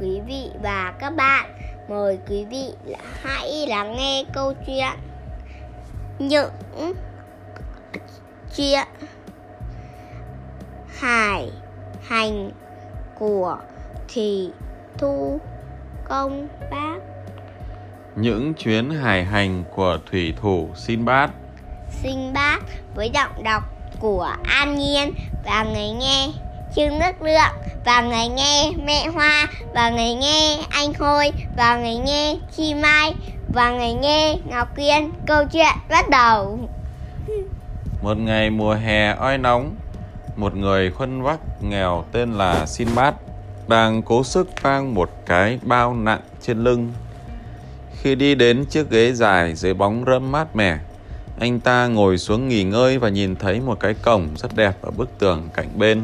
quý vị và các bạn. Mời quý vị hãy lắng nghe câu chuyện những chuyện hải hành của Thủy Thu Công Bác. Những chuyến hải hành của thủy thủ Sinbad. Sinbad với giọng đọc của An Nhiên và người nghe Trương Đức Lượng và người nghe Mẹ Hoa và người nghe Anh Khôi và người nghe Chi Mai và người nghe Ngọc Quyên. Câu chuyện bắt đầu. Một ngày mùa hè oi nóng, một người khuân vác nghèo tên là Sinbad đang cố sức mang một cái bao nặng trên lưng. Khi đi đến chiếc ghế dài dưới bóng râm mát mẻ, anh ta ngồi xuống nghỉ ngơi và nhìn thấy một cái cổng rất đẹp ở bức tường cạnh bên.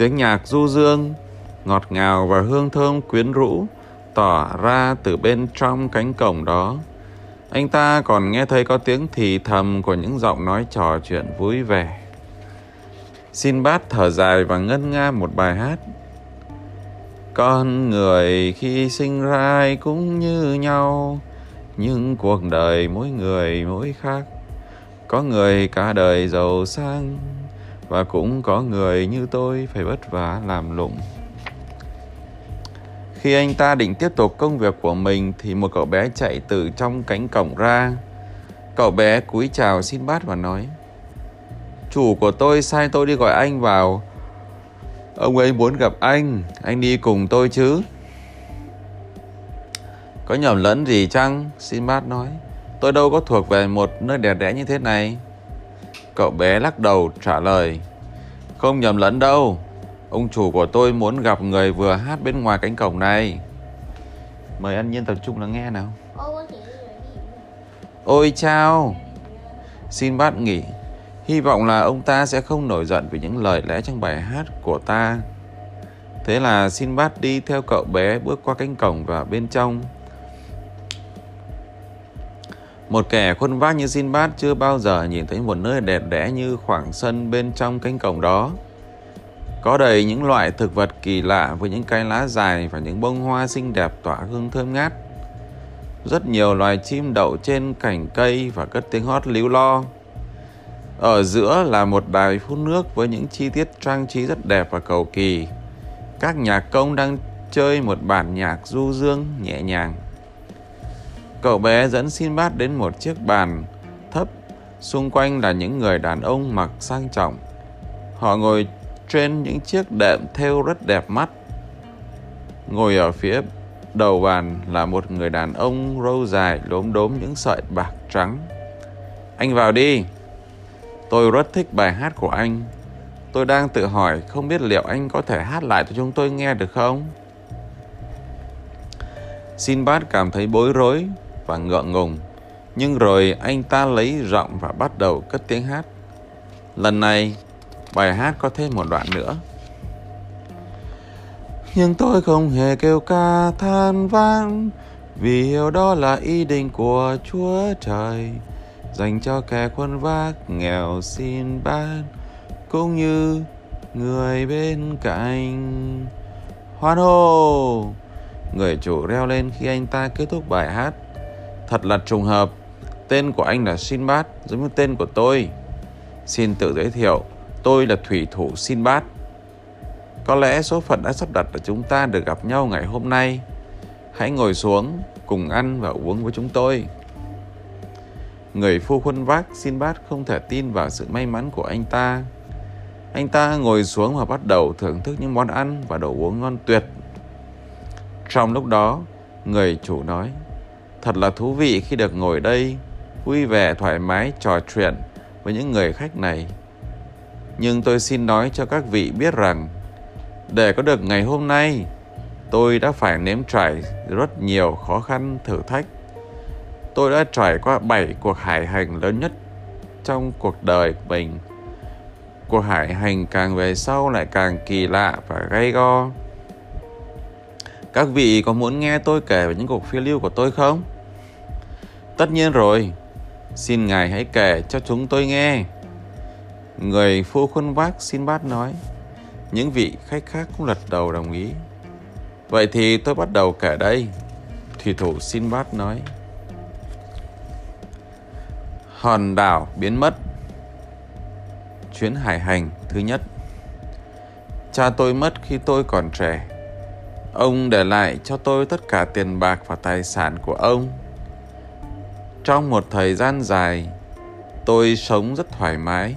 Tiếng nhạc du dương, ngọt ngào và hương thơm quyến rũ tỏa ra từ bên trong cánh cổng đó. Anh ta còn nghe thấy có tiếng thì thầm của những giọng nói trò chuyện vui vẻ. Xin bát thở dài và ngân nga một bài hát. Con người khi sinh ra ai cũng như nhau, nhưng cuộc đời mỗi người mỗi khác. Có người cả đời giàu sang, và cũng có người như tôi phải vất vả làm lụng. Khi anh ta định tiếp tục công việc của mình, thì một cậu bé chạy từ trong cánh cổng ra. Cậu bé cúi chào xin bát và nói, Chủ của tôi sai tôi đi gọi anh vào Ông ấy muốn gặp anh Anh đi cùng tôi chứ Có nhầm lẫn gì chăng? xin bát nói Tôi đâu có thuộc về một nơi đẹp đẽ như thế này Cậu bé lắc đầu trả lời Không nhầm lẫn đâu. Ông chủ của tôi muốn gặp người vừa hát bên ngoài cánh cổng này. Mời anh Nhiên tập trung lắng nghe nào. Ôi chao. Xin bát nghỉ. Hy vọng là ông ta sẽ không nổi giận vì những lời lẽ trong bài hát của ta. Thế là Sinbad đi theo cậu bé bước qua cánh cổng và bên trong một kẻ khuôn vác như Sinbad chưa bao giờ nhìn thấy một nơi đẹp đẽ như khoảng sân bên trong cánh cổng đó. Có đầy những loại thực vật kỳ lạ với những cái lá dài và những bông hoa xinh đẹp tỏa hương thơm ngát. Rất nhiều loài chim đậu trên cành cây và cất tiếng hót líu lo. Ở giữa là một đài phun nước với những chi tiết trang trí rất đẹp và cầu kỳ. Các nhạc công đang chơi một bản nhạc du dương nhẹ nhàng. Cậu bé dẫn Sinbad đến một chiếc bàn thấp, xung quanh là những người đàn ông mặc sang trọng. Họ ngồi trên những chiếc đệm thêu rất đẹp mắt. Ngồi ở phía đầu bàn là một người đàn ông râu dài lốm đốm những sợi bạc trắng. Anh vào đi. Tôi rất thích bài hát của anh. Tôi đang tự hỏi không biết liệu anh có thể hát lại cho chúng tôi nghe được không? Sinbad cảm thấy bối rối và ngượng ngùng. Nhưng rồi anh ta lấy giọng và bắt đầu cất tiếng hát. Lần này, bài hát có thêm một đoạn nữa. Nhưng tôi không hề kêu ca than vang Vì hiểu đó là ý định của Chúa Trời Dành cho kẻ khuân vác nghèo xin ban Cũng như người bên cạnh Hoan hô Người chủ reo lên khi anh ta kết thúc bài hát Thật là trùng hợp. Tên của anh là Sinbad giống như tên của tôi. Xin tự giới thiệu Tôi là thủy thủ Sinbad. Có lẽ số phận đã sắp đặt để chúng ta được gặp nhau ngày hôm nay. Hãy ngồi xuống cùng ăn và uống với chúng tôi. Người phu khuân vác Sinbad không thể tin vào sự may mắn của anh ta. Anh ta ngồi xuống và bắt đầu thưởng thức những món ăn và đồ uống ngon tuyệt. Trong lúc đó, người chủ nói Thật là thú vị khi được ngồi đây, vui vẻ thoải mái trò chuyện với những người khách này. Nhưng tôi xin nói cho các vị biết rằng, để có được ngày hôm nay, tôi đã phải nếm trải rất nhiều khó khăn thử thách. Tôi đã trải qua bảy cuộc hải hành lớn nhất trong cuộc đời của mình. Cuộc hải hành càng về sau lại càng kỳ lạ và gay go. Các vị có muốn nghe tôi kể về những cuộc phiêu lưu của tôi không? Tất nhiên rồi, xin ngài hãy kể cho chúng tôi nghe. Người phu khuôn vác xin bát nói, Những vị khách khác cũng lật đầu đồng ý. Vậy thì tôi bắt đầu kể đây. Thủy thủ xin bát nói. Hòn đảo biến mất Chuyến hải hành thứ nhất Cha tôi mất khi tôi còn trẻ Ông để lại cho tôi tất cả tiền bạc và tài sản của ông Trong một thời gian dài Tôi sống rất thoải mái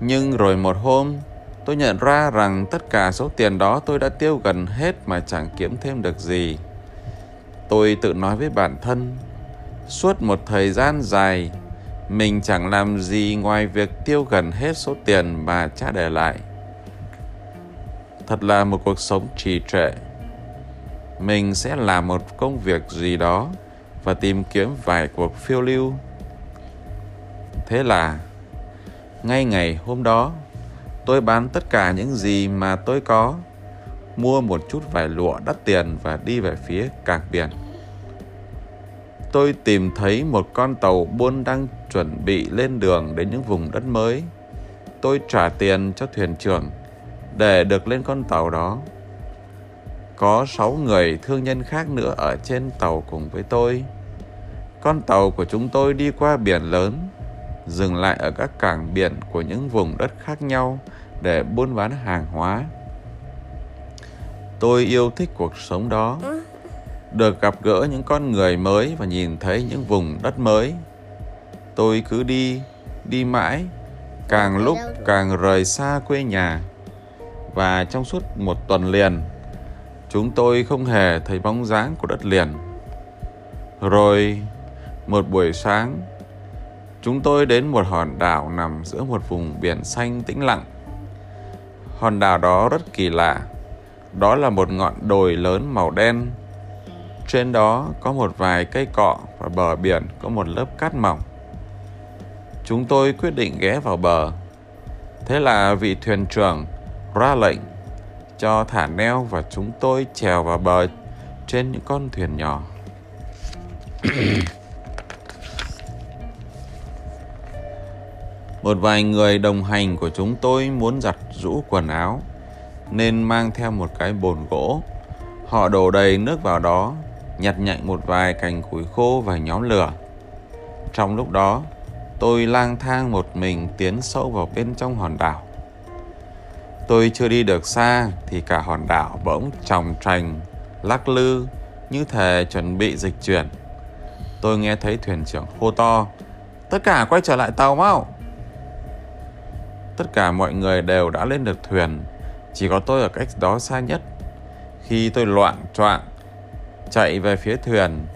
Nhưng rồi một hôm Tôi nhận ra rằng tất cả số tiền đó tôi đã tiêu gần hết mà chẳng kiếm thêm được gì. Tôi tự nói với bản thân, suốt một thời gian dài, mình chẳng làm gì ngoài việc tiêu gần hết số tiền mà cha để lại. Thật là một cuộc sống trì trệ. Mình sẽ làm một công việc gì đó và tìm kiếm vài cuộc phiêu lưu. Thế là, ngay ngày hôm đó, tôi bán tất cả những gì mà tôi có, mua một chút vải lụa đắt tiền và đi về phía cảng biển tôi tìm thấy một con tàu buôn đang chuẩn bị lên đường đến những vùng đất mới. Tôi trả tiền cho thuyền trưởng để được lên con tàu đó. Có sáu người thương nhân khác nữa ở trên tàu cùng với tôi. Con tàu của chúng tôi đi qua biển lớn, dừng lại ở các cảng biển của những vùng đất khác nhau để buôn bán hàng hóa. Tôi yêu thích cuộc sống đó được gặp gỡ những con người mới và nhìn thấy những vùng đất mới. Tôi cứ đi, đi mãi, càng lúc càng rời xa quê nhà. Và trong suốt một tuần liền, chúng tôi không hề thấy bóng dáng của đất liền. Rồi, một buổi sáng, chúng tôi đến một hòn đảo nằm giữa một vùng biển xanh tĩnh lặng. Hòn đảo đó rất kỳ lạ. Đó là một ngọn đồi lớn màu đen trên đó có một vài cây cọ và bờ biển có một lớp cát mỏng. Chúng tôi quyết định ghé vào bờ. Thế là vị thuyền trưởng ra lệnh cho thả neo và chúng tôi trèo vào bờ trên những con thuyền nhỏ. một vài người đồng hành của chúng tôi muốn giặt rũ quần áo nên mang theo một cái bồn gỗ. Họ đổ đầy nước vào đó nhặt nhạnh một vài cành củi khô và nhóm lửa. Trong lúc đó, tôi lang thang một mình tiến sâu vào bên trong hòn đảo. Tôi chưa đi được xa thì cả hòn đảo bỗng tròng trành, lắc lư như thể chuẩn bị dịch chuyển. Tôi nghe thấy thuyền trưởng hô to, tất cả quay trở lại tàu mau. Tất cả mọi người đều đã lên được thuyền, chỉ có tôi ở cách đó xa nhất. Khi tôi loạn choạng chạy về phía thuyền.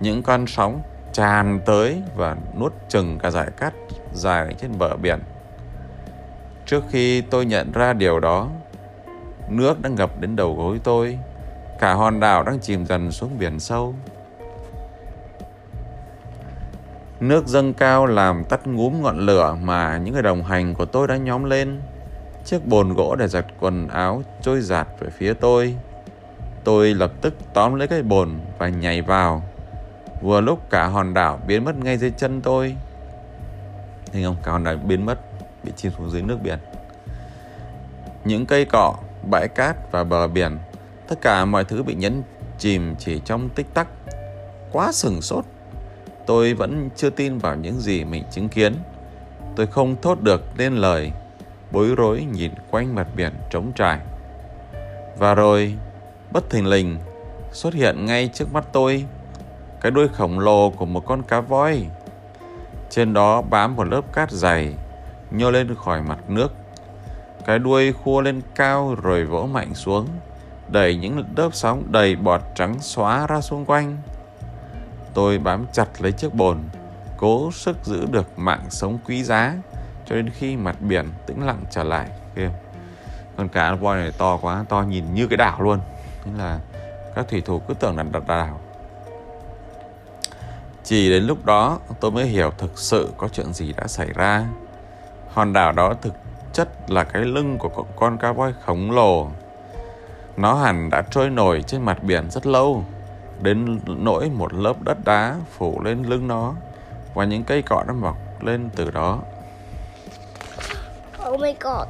Những con sóng tràn tới và nuốt chừng cả dải cát dài trên bờ biển. Trước khi tôi nhận ra điều đó, nước đang ngập đến đầu gối tôi. Cả hòn đảo đang chìm dần xuống biển sâu. Nước dâng cao làm tắt ngúm ngọn lửa mà những người đồng hành của tôi đã nhóm lên. Chiếc bồn gỗ để giặt quần áo trôi giạt về phía tôi. Tôi lập tức tóm lấy cái bồn và nhảy vào. Vừa lúc cả hòn đảo biến mất ngay dưới chân tôi. Thấy không? Cả hòn đảo biến mất, bị chìm xuống dưới nước biển. Những cây cọ, bãi cát và bờ biển, tất cả mọi thứ bị nhấn chìm chỉ trong tích tắc. Quá sừng sốt. Tôi vẫn chưa tin vào những gì mình chứng kiến. Tôi không thốt được nên lời, bối rối nhìn quanh mặt biển trống trải. Và rồi bất thình lình xuất hiện ngay trước mắt tôi cái đuôi khổng lồ của một con cá voi trên đó bám một lớp cát dày nhô lên khỏi mặt nước. Cái đuôi khua lên cao rồi vỗ mạnh xuống, đẩy những lớp sóng đầy bọt trắng xóa ra xung quanh. Tôi bám chặt lấy chiếc bồn, cố sức giữ được mạng sống quý giá cho đến khi mặt biển tĩnh lặng trở lại. Kia con cá voi này to quá, to nhìn như cái đảo luôn. Nên là các thủy thủ cứ tưởng là đặt đảo. Chỉ đến lúc đó, tôi mới hiểu thực sự có chuyện gì đã xảy ra hòn đảo đó thực chất là cái lưng của con cá voi khổng lồ nó hẳn đã trôi nổi trên mặt biển rất lâu đến nỗi một lớp đất đá phủ lên lưng nó và những cây cọ nó mọc lên từ đó Oh my god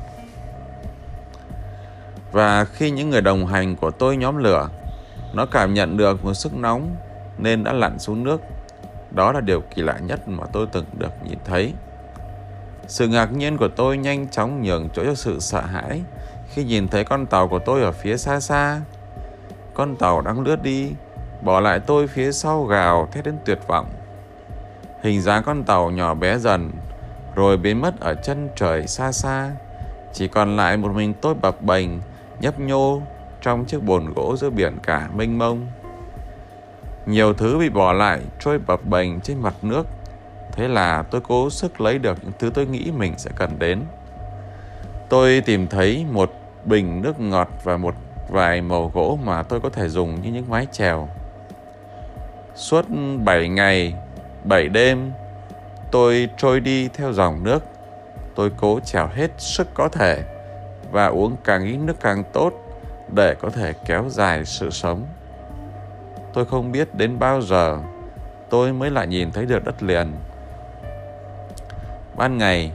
Và khi những người đồng hành của tôi nhóm lửa, nó cảm nhận được một sức nóng nên đã lặn xuống nước. Đó là điều kỳ lạ nhất mà tôi từng được nhìn thấy. Sự ngạc nhiên của tôi nhanh chóng nhường chỗ cho sự sợ hãi khi nhìn thấy con tàu của tôi ở phía xa xa. Con tàu đang lướt đi, bỏ lại tôi phía sau gào thét đến tuyệt vọng. Hình dáng con tàu nhỏ bé dần, rồi biến mất ở chân trời xa xa. Chỉ còn lại một mình tôi bập bềnh, nhấp nhô trong chiếc bồn gỗ giữa biển cả mênh mông. Nhiều thứ bị bỏ lại trôi bập bềnh trên mặt nước. Thế là tôi cố sức lấy được những thứ tôi nghĩ mình sẽ cần đến. Tôi tìm thấy một bình nước ngọt và một vài màu gỗ mà tôi có thể dùng như những mái chèo. Suốt 7 ngày, 7 đêm, tôi trôi đi theo dòng nước. Tôi cố trèo hết sức có thể và uống càng ít nước càng tốt để có thể kéo dài sự sống. Tôi không biết đến bao giờ tôi mới lại nhìn thấy được đất liền. Ban ngày,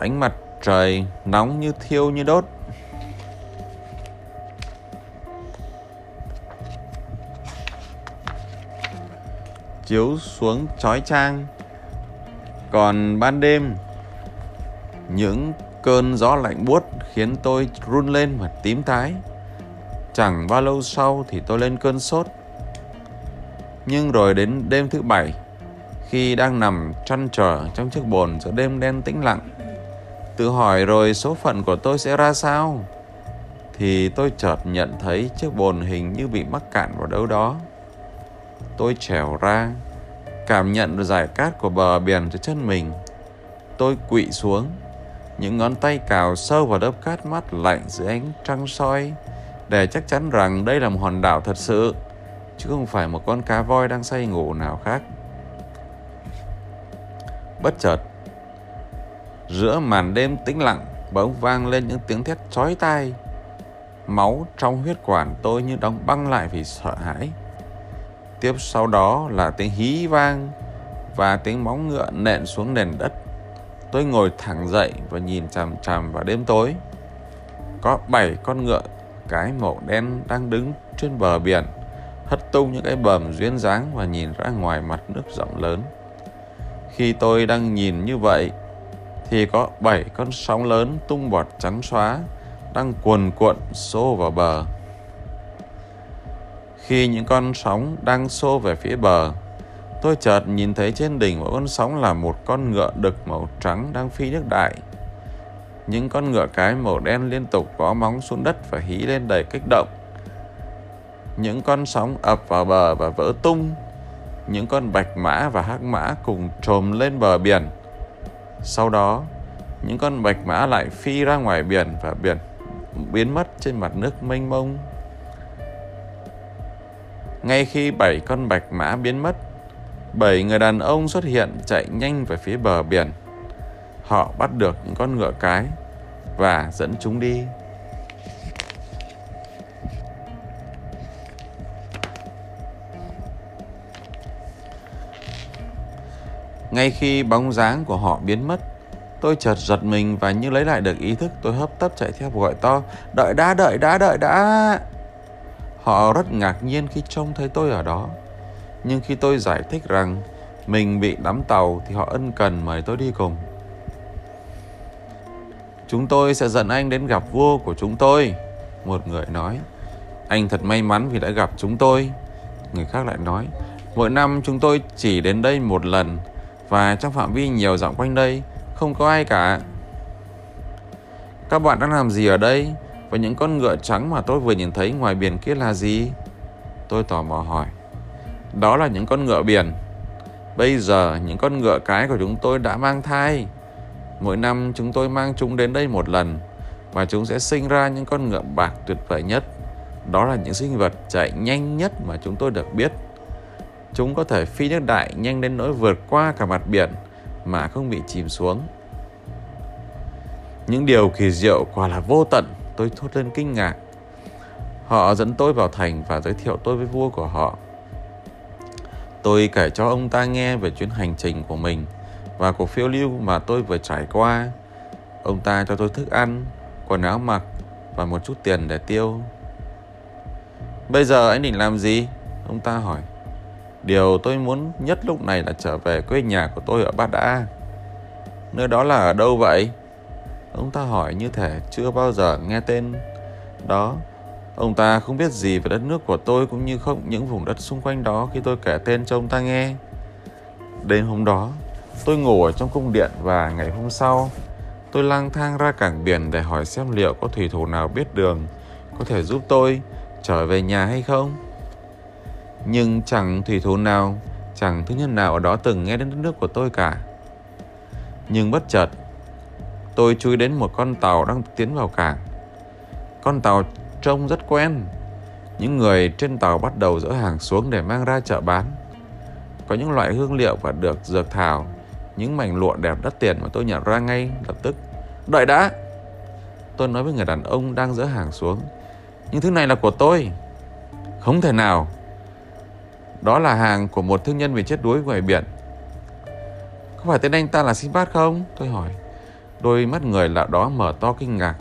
ánh mặt trời nóng như thiêu như đốt. Chiếu xuống chói chang. Còn ban đêm, những cơn gió lạnh buốt khiến tôi run lên và tím tái. Chẳng bao lâu sau thì tôi lên cơn sốt. Nhưng rồi đến đêm thứ bảy, khi đang nằm trăn trở trong chiếc bồn giữa đêm đen tĩnh lặng, tự hỏi rồi số phận của tôi sẽ ra sao, thì tôi chợt nhận thấy chiếc bồn hình như bị mắc cạn vào đâu đó. Tôi trèo ra, cảm nhận được giải cát của bờ biển dưới chân mình. Tôi quỵ xuống, những ngón tay cào sâu vào đớp cát mắt lạnh dưới ánh trăng soi để chắc chắn rằng đây là một hòn đảo thật sự chứ không phải một con cá voi đang say ngủ nào khác. Bất chợt, giữa màn đêm tĩnh lặng bỗng vang lên những tiếng thét chói tai. Máu trong huyết quản tôi như đóng băng lại vì sợ hãi. Tiếp sau đó là tiếng hí vang và tiếng móng ngựa nện xuống nền đất. Tôi ngồi thẳng dậy và nhìn chằm chằm vào đêm tối. Có bảy con ngựa cái màu đen đang đứng trên bờ biển, hất tung những cái bờm duyên dáng và nhìn ra ngoài mặt nước rộng lớn. Khi tôi đang nhìn như vậy, thì có bảy con sóng lớn tung bọt trắng xóa đang cuồn cuộn xô vào bờ. Khi những con sóng đang xô về phía bờ, tôi chợt nhìn thấy trên đỉnh mỗi con sóng là một con ngựa đực màu trắng đang phi nước đại. Những con ngựa cái màu đen liên tục gõ móng xuống đất và hí lên đầy kích động. Những con sóng ập vào bờ và vỡ tung. Những con bạch mã và hắc mã cùng trồm lên bờ biển. Sau đó, những con bạch mã lại phi ra ngoài biển và biển biến mất trên mặt nước mênh mông. Ngay khi bảy con bạch mã biến mất, bảy người đàn ông xuất hiện chạy nhanh về phía bờ biển. Họ bắt được những con ngựa cái và dẫn chúng đi. Ngay khi bóng dáng của họ biến mất, tôi chợt giật mình và như lấy lại được ý thức, tôi hấp tấp chạy theo gọi to, đợi đã, đợi đã, đợi đã. Họ rất ngạc nhiên khi trông thấy tôi ở đó. Nhưng khi tôi giải thích rằng mình bị đắm tàu thì họ ân cần mời tôi đi cùng. Chúng tôi sẽ dẫn anh đến gặp vua của chúng tôi. Một người nói. Anh thật may mắn vì đã gặp chúng tôi. Người khác lại nói. Mỗi năm chúng tôi chỉ đến đây một lần và trong phạm vi nhiều dặm quanh đây, không có ai cả. Các bạn đang làm gì ở đây? Và những con ngựa trắng mà tôi vừa nhìn thấy ngoài biển kia là gì? Tôi tò mò hỏi. Đó là những con ngựa biển. Bây giờ, những con ngựa cái của chúng tôi đã mang thai. Mỗi năm, chúng tôi mang chúng đến đây một lần, và chúng sẽ sinh ra những con ngựa bạc tuyệt vời nhất. Đó là những sinh vật chạy nhanh nhất mà chúng tôi được biết. Chúng có thể phi nước đại nhanh đến nỗi vượt qua cả mặt biển mà không bị chìm xuống. Những điều kỳ diệu quả là vô tận, tôi thốt lên kinh ngạc. Họ dẫn tôi vào thành và giới thiệu tôi với vua của họ. Tôi kể cho ông ta nghe về chuyến hành trình của mình – và cuộc phiêu lưu mà tôi vừa trải qua. Ông ta cho tôi thức ăn, quần áo mặc và một chút tiền để tiêu. Bây giờ anh định làm gì? Ông ta hỏi. Điều tôi muốn nhất lúc này là trở về quê nhà của tôi ở Bát Đa. Nơi đó là ở đâu vậy? Ông ta hỏi như thể chưa bao giờ nghe tên đó. Ông ta không biết gì về đất nước của tôi cũng như không những vùng đất xung quanh đó khi tôi kể tên cho ông ta nghe. Đêm hôm đó, tôi ngủ ở trong cung điện và ngày hôm sau, tôi lang thang ra cảng biển để hỏi xem liệu có thủy thủ nào biết đường có thể giúp tôi trở về nhà hay không. Nhưng chẳng thủy thủ nào, chẳng thứ nhân nào ở đó từng nghe đến đất nước của tôi cả. Nhưng bất chợt, tôi chui đến một con tàu đang tiến vào cảng. Con tàu trông rất quen. Những người trên tàu bắt đầu dỡ hàng xuống để mang ra chợ bán. Có những loại hương liệu và được dược thảo, những mảnh lụa đẹp đắt tiền mà tôi nhận ra ngay lập tức. Đợi đã! Tôi nói với người đàn ông đang dỡ hàng xuống. Nhưng thứ này là của tôi. Không thể nào. Đó là hàng của một thương nhân bị chết đuối ngoài biển. Có phải tên anh ta là Sinbad không? Tôi hỏi. Đôi mắt người lạ đó mở to kinh ngạc.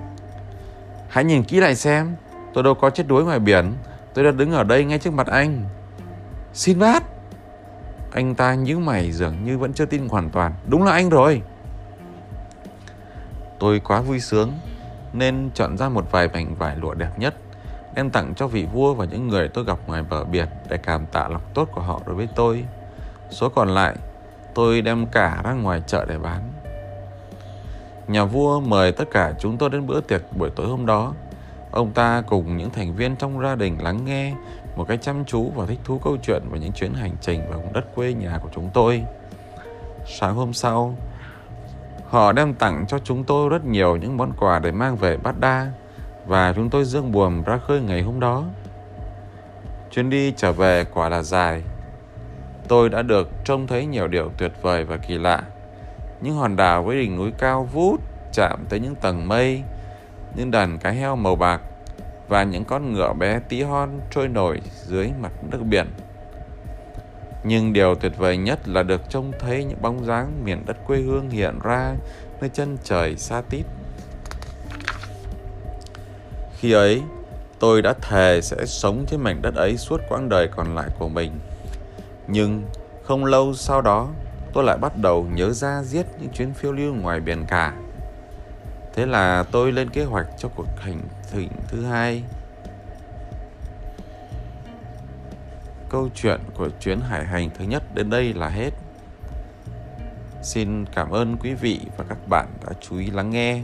Hãy nhìn kỹ lại xem. Tôi đâu có chết đuối ngoài biển. Tôi đã đứng ở đây ngay trước mặt anh. Sinbad! Anh ta nhíu mày dường như vẫn chưa tin hoàn toàn. Đúng là anh rồi. Tôi quá vui sướng nên chọn ra một vài mảnh vải lụa đẹp nhất em tặng cho vị vua và những người tôi gặp ngoài bờ biển để cảm tạ lòng tốt của họ đối với tôi. Số còn lại, tôi đem cả ra ngoài chợ để bán. Nhà vua mời tất cả chúng tôi đến bữa tiệc buổi tối hôm đó. Ông ta cùng những thành viên trong gia đình lắng nghe một cách chăm chú và thích thú câu chuyện về những chuyến hành trình vào vùng đất quê nhà của chúng tôi. Sáng hôm sau, họ đem tặng cho chúng tôi rất nhiều những món quà để mang về Bát Đa và chúng tôi dương buồm ra khơi ngày hôm đó. Chuyến đi trở về quả là dài. Tôi đã được trông thấy nhiều điều tuyệt vời và kỳ lạ. Những hòn đảo với đỉnh núi cao vút chạm tới những tầng mây, những đàn cá heo màu bạc và những con ngựa bé tí hon trôi nổi dưới mặt nước biển. Nhưng điều tuyệt vời nhất là được trông thấy những bóng dáng miền đất quê hương hiện ra nơi chân trời xa tít. Khi ấy, tôi đã thề sẽ sống trên mảnh đất ấy suốt quãng đời còn lại của mình. Nhưng không lâu sau đó, tôi lại bắt đầu nhớ ra giết những chuyến phiêu lưu ngoài biển cả. Thế là tôi lên kế hoạch cho cuộc hành trình thứ hai. Câu chuyện của chuyến hải hành thứ nhất đến đây là hết. Xin cảm ơn quý vị và các bạn đã chú ý lắng nghe.